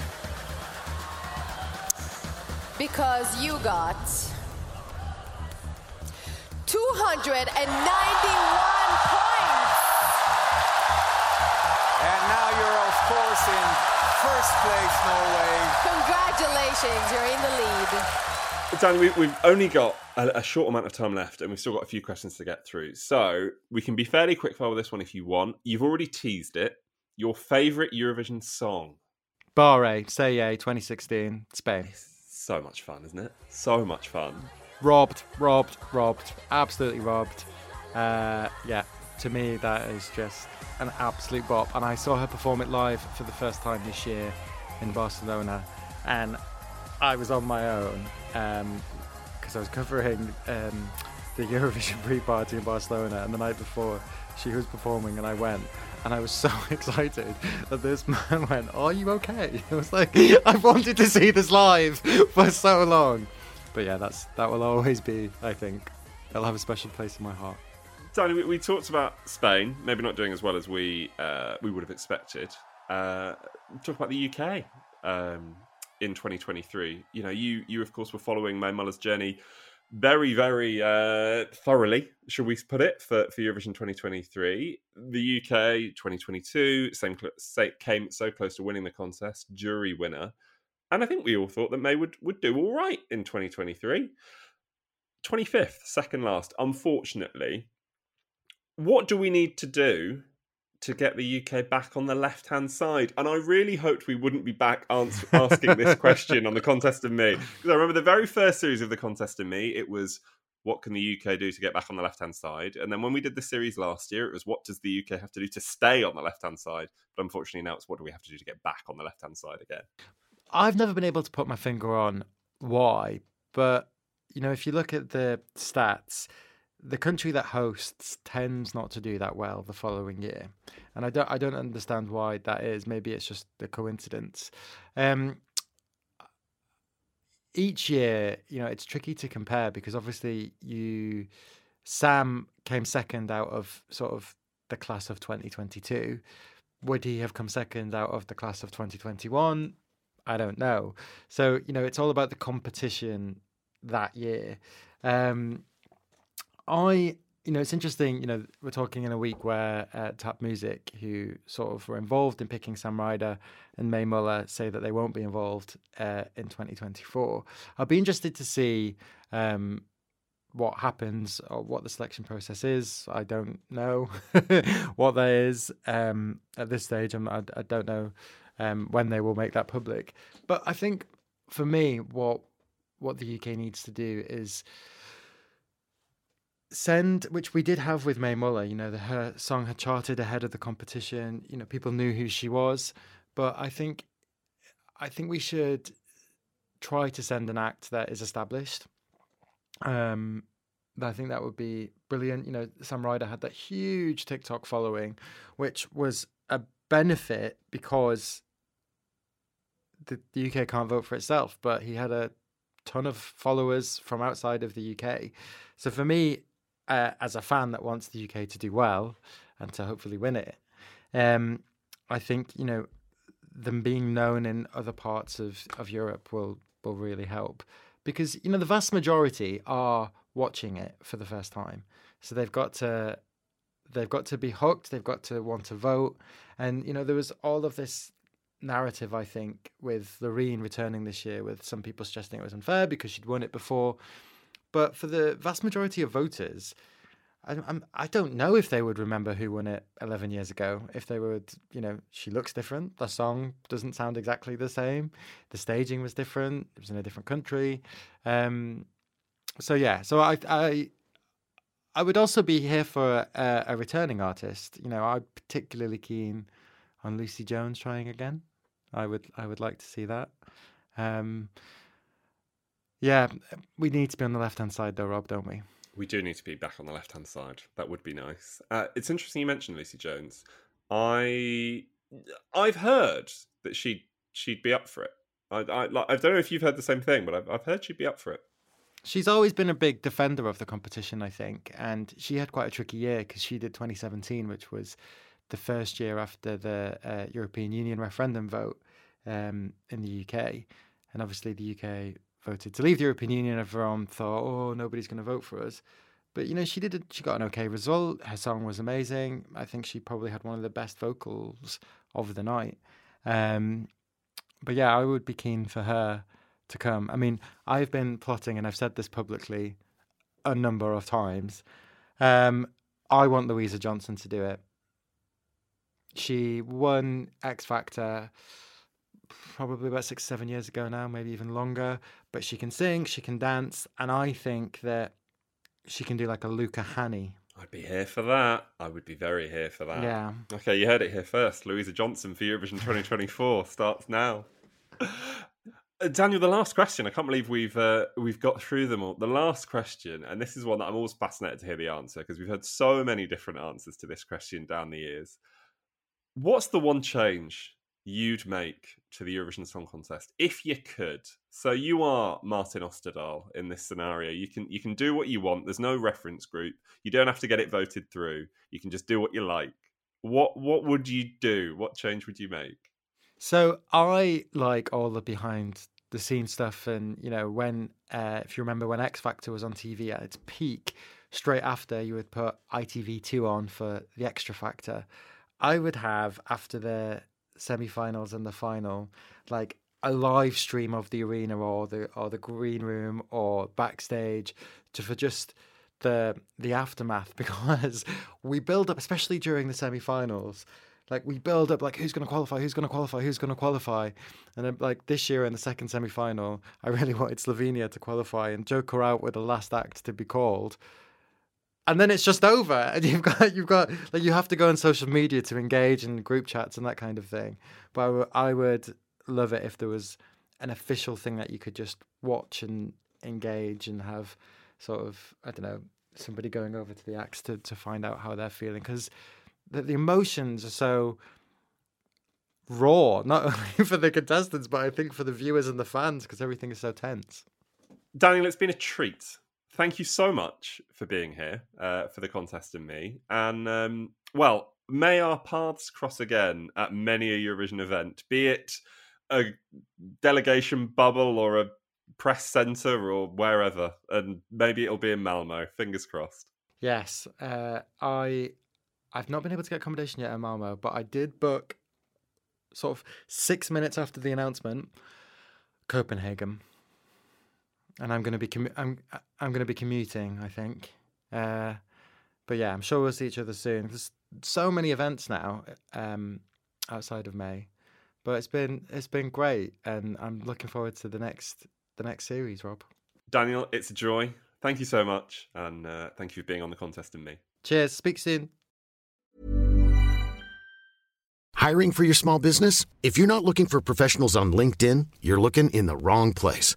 Because you got 291 points. And now you're, of course, in first place, Norway. Congratulations, you're in the lead. Dan, we, we've only got a, a short amount of time left, and we've still got a few questions to get through. So we can be fairly quick fire with this one if you want. You've already teased it. Your favourite Eurovision song? Barei, say yay, 2016, Spain. So much fun, isn't it? So much fun. Robbed, robbed, robbed, absolutely robbed. Uh, yeah, to me that is just an absolute bop. And I saw her perform it live for the first time this year in Barcelona, and I was on my own because I was covering um, the Eurovision (laughs) pre-party in Barcelona, and the night before she was performing, and I went. And I was so (laughs) excited that this man (laughs) went, Are you okay? I was like, I've wanted to see this live for so long. But yeah, that's that will always be, I think, it'll have a special place in my heart. Danny, we, we talked about Spain, maybe not doing as well as we uh, we would have expected. Uh, talk about the UK um, in 2023. You know, you you of course were following Mae Muller's journey very very uh, thoroughly, shall we put it, for, for Eurovision 2023. The UK 2022 same, cl- sa- came so close to winning the contest, jury winner, and I think we all thought that May would would do all right in 2023. 25th, second last. Unfortunately, what do we need to do to get the UK back on the left hand side? And I really hoped we wouldn't be back asking this question on the Contest of Me. Because I remember the very first series of the Contest of Me, it was what can the UK do to get back on the left hand side? And then when we did the series last year, it was what does the UK have to do to stay on the left hand side? But unfortunately, now it's what do we have to do to get back on the left hand side again? I've never been able to put my finger on why, but you know, if you look at the stats, the country that hosts tends not to do that well the following year, and I don't I don't understand why that is. Maybe it's just a coincidence. Um, each year, you know, it's tricky to compare because obviously you Sam came second out of sort of the class of 2022. Would he have come second out of the class of 2021? I don't know. So, you know, it's all about the competition that year. Um, I, you know, it's interesting, you know, we're talking in a week where uh, Tap Music, who sort of were involved in picking Sam Ryder and Mae Muller, say that they won't be involved uh, in 2024. I'll be interested to see um, what happens or what the selection process is. I don't know (laughs) what that is um, at this stage. I'm, I, I don't know um, when they will make that public. But I think for me, what what the UK needs to do is send, which we did have with Mae Muller. You know, the, her song had charted ahead of the competition. You know, people knew who she was. But I think, I think we should try to send an act that is established. Um, I think that would be brilliant. You know, Sam Ryder had that huge TikTok following, which was a benefit because the, the UK can't vote for itself, but he had a ton of followers from outside of the UK. So for me, uh, as a fan that wants the UK to do well and to hopefully win it, um, I think you know them being known in other parts of, of Europe will will really help because you know the vast majority are watching it for the first time, so they've got to they've got to be hooked, they've got to want to vote, and you know there was all of this narrative I think with Loreen returning this year, with some people suggesting it was unfair because she'd won it before. But for the vast majority of voters, I, I'm, I don't know if they would remember who won it 11 years ago. If they would, you know, she looks different. The song doesn't sound exactly the same. The staging was different. It was in a different country. Um, so yeah, so I, I, I would also be here for a, a returning artist. You know, I'm particularly keen on Lucie Jones trying again. I would I would like to see that. Um, yeah, we need to be on the left hand side though, Rob, don't we? We do need to be back on the left hand side. That would be nice. Uh, it's interesting you mentioned Lucie Jones. I I've heard that she she'd be up for it. I I, like, I don't know if you've heard the same thing, but I've I've heard she'd be up for it. She's always been a big defender of the competition, I think, and she had quite a tricky year because she did 2017, which was the first year after the uh, European Union referendum vote um, in the UK, and obviously the UK voted to leave the European Union. Everyone thought, "Oh, nobody's going to vote for us," but you know, she did. A, she got an okay result. Her song was amazing. I think she probably had one of the best vocals of the night. Um, but yeah, I would be keen for her to come. I mean, I've been plotting, and I've said this publicly a number of times. Um, I want Louisa Johnson to do it. She won X Factor probably about six, seven years ago now, maybe even longer. But she can sing, she can dance, and I think that she can do like a Luca Hänni. I'd be here for that. I would be very here for that. Yeah. Okay, you heard it here first. Louisa Johnson for Eurovision 2024 (laughs) starts now. Uh, Daniel, the last question. I can't believe we've uh, we've got through them all. The last question, and this is one that I'm always fascinated to hear the answer because we've had so many different answers to this question down the years. What's the one change you'd make to the Eurovision Song Contest if you could? So you are Martin Österdahl in this scenario. You can you can do what you want. There's no reference group. You don't have to get it voted through. You can just do what you like. What what would you do? What change would you make? So I like all the behind the scenes stuff, and you know when, uh, if you remember when X Factor was on TV at its peak, straight after you would put ITV2 on for the Extra Factor. I would have after the semi-finals and the final, like a live stream of the arena or the or the green room or backstage, to for just the the aftermath (laughs) because we build up, especially during the semi-finals like we build up like who's going to qualify who's going to qualify who's going to qualify. And then like this year in the second semi-final i really (laughs) wanted slovenia to qualify and Joker Out with the last act to be called and then it's just over and you've got (laughs) you've got like you have to go on social media to engage in group chats and that kind of thing but I, w- I would love it if there was an official thing that you could just watch and engage and have sort of i don't know somebody going over to the acts to, to find out how they're feeling because the, the emotions are so raw, not (laughs) only for the contestants, but I think for the viewers and the fans because everything is so tense. Daniel, it's been a treat. Thank you so much for being here uh, for the contest and me. And um, well, may our paths cross again at many a Eurovision event, be it a delegation bubble or a press centre or wherever. And maybe it'll be in Malmo. Fingers crossed. Yes, uh, I I've not been able to get accommodation yet in Malmo, but I did book sort of six minutes after the announcement Copenhagen, and I'm going to be commu- I'm I'm going to be commuting. I think, uh, but yeah, I'm sure we'll see each other soon. There's so many events now um, outside of May, but it's been it's been great, and I'm looking forward to the next the next series. Rob, Daniel, it's a joy. Thank you so much, and uh, thank you for being on the contest and me. cheers. Speak soon. Hiring for your small business? If you're not looking for professionals on LinkedIn, you're looking in the wrong place.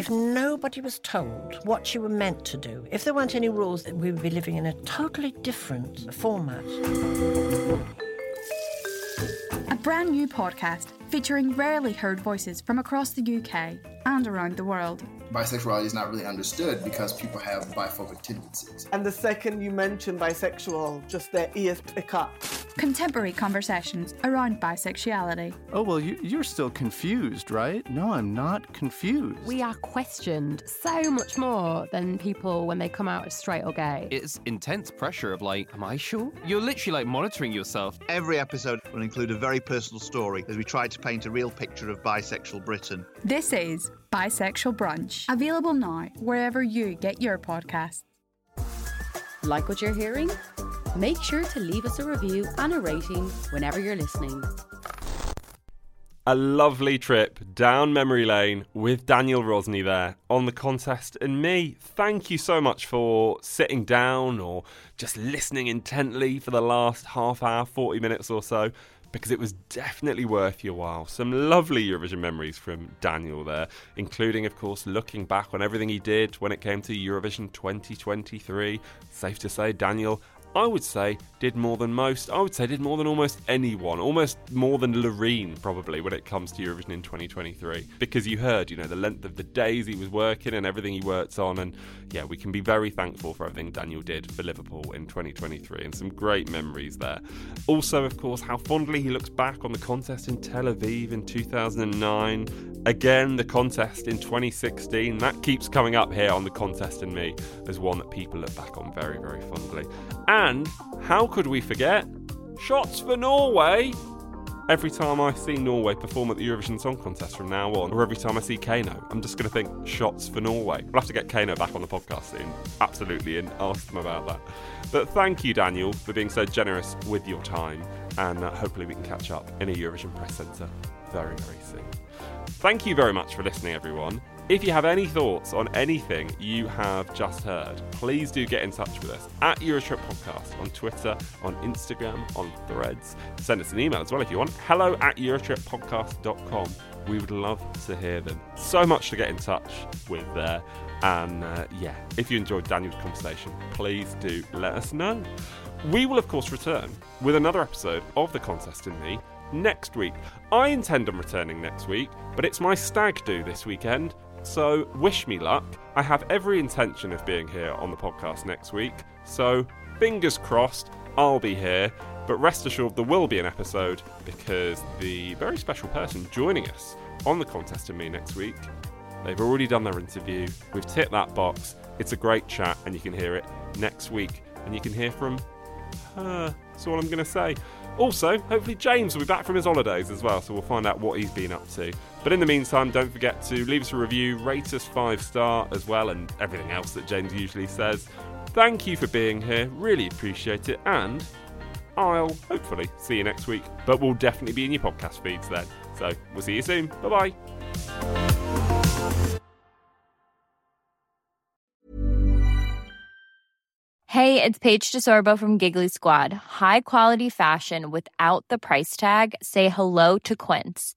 If nobody was told what you were meant to do, if there weren't any rules, we would be living in a totally different format. A brand new podcast featuring rarely heard voices from across the UK and around the world. Bisexuality is not really understood because people have biphobic tendencies. And the second you mention bisexual, just their ears pick up. Contemporary conversations around bisexuality. Oh, well, you, you're still confused, right? No, I'm not confused. We are questioned so much more than people when they come out as straight or gay. It's intense pressure of like, am I sure? You're literally like monitoring yourself. Every episode will include a very personal story as we try to paint a real picture of bisexual Britain. This is Bisexual Brunch, available now wherever you get your podcasts. Like what you're hearing? Make sure to leave us a review and a rating whenever you're listening. A lovely trip down memory lane with Daniel Rosney there on the contest and me. Thank you so much for sitting down or just listening intently for the last half hour, 40 minutes or so, because it was definitely worth your while. Some lovely Eurovision memories from Daniel there, including, of course, looking back on everything he did when it came to Eurovision 2023. Safe to say, Daniel I would say did more than most. I would say did more than almost anyone, almost more than Loreen probably when it comes to Eurovision in 2023. Because you heard, you know, the length of the days he was working and everything he worked on, and yeah, we can be very thankful for everything Daniel did for Liverpool in 2023, and some great memories there. Also, of course, how fondly he looks back on the contest in Tel Aviv in 2009. Again, the contest in 2016. That keeps coming up here on the contest and me as one that people look back on very, very fondly. And how could we forget? Shots for Norway! Every time I see Norway perform at the Eurovision Song Contest from now on, or every time I see Keiino, I'm just going to think shots for Norway. We'll have to get Keiino back on the podcast soon, absolutely, and ask them about that. But thank you, Daniel, for being so generous with your time, and uh, hopefully we can catch up in a Eurovision Press Centre very, very soon. Thank you very much for listening, everyone. If you have any thoughts on anything you have just heard, please do get in touch with us at Eurotrip Podcast on Twitter, on Instagram, on threads. Send us an email as well if you want. Hello at EurotripPodcast.com. We would love to hear them. So much to get in touch with there. And uh, yeah, if you enjoyed Daniel's conversation, please do let us know. We will, of course, return with another episode of The Contest in Me next week. I intend on returning next week, but it's my stag do this weekend, so wish me luck. I have every intention of being here on the podcast next week, so fingers crossed I'll be here. But rest assured, there will be an episode because the very special person joining us on the contest and me next week, they've already done their interview. We've ticked that box. It's a great chat, and you can hear it next week. And you can hear from her. That's all I'm going to say. Also, hopefully, James will be back from his holidays as well, so we'll find out what he's been up to. But in the meantime, don't forget to leave us a review, rate us five star as well, and everything else that James usually says. Thank you for being here, really appreciate it, and I'll hopefully see you next week, but we'll definitely be in your podcast feeds then. So we'll see you soon. Bye bye. Hey, it's Paige DeSorbo from Giggly Squad. High quality fashion without the price tag. Say hello to Quince.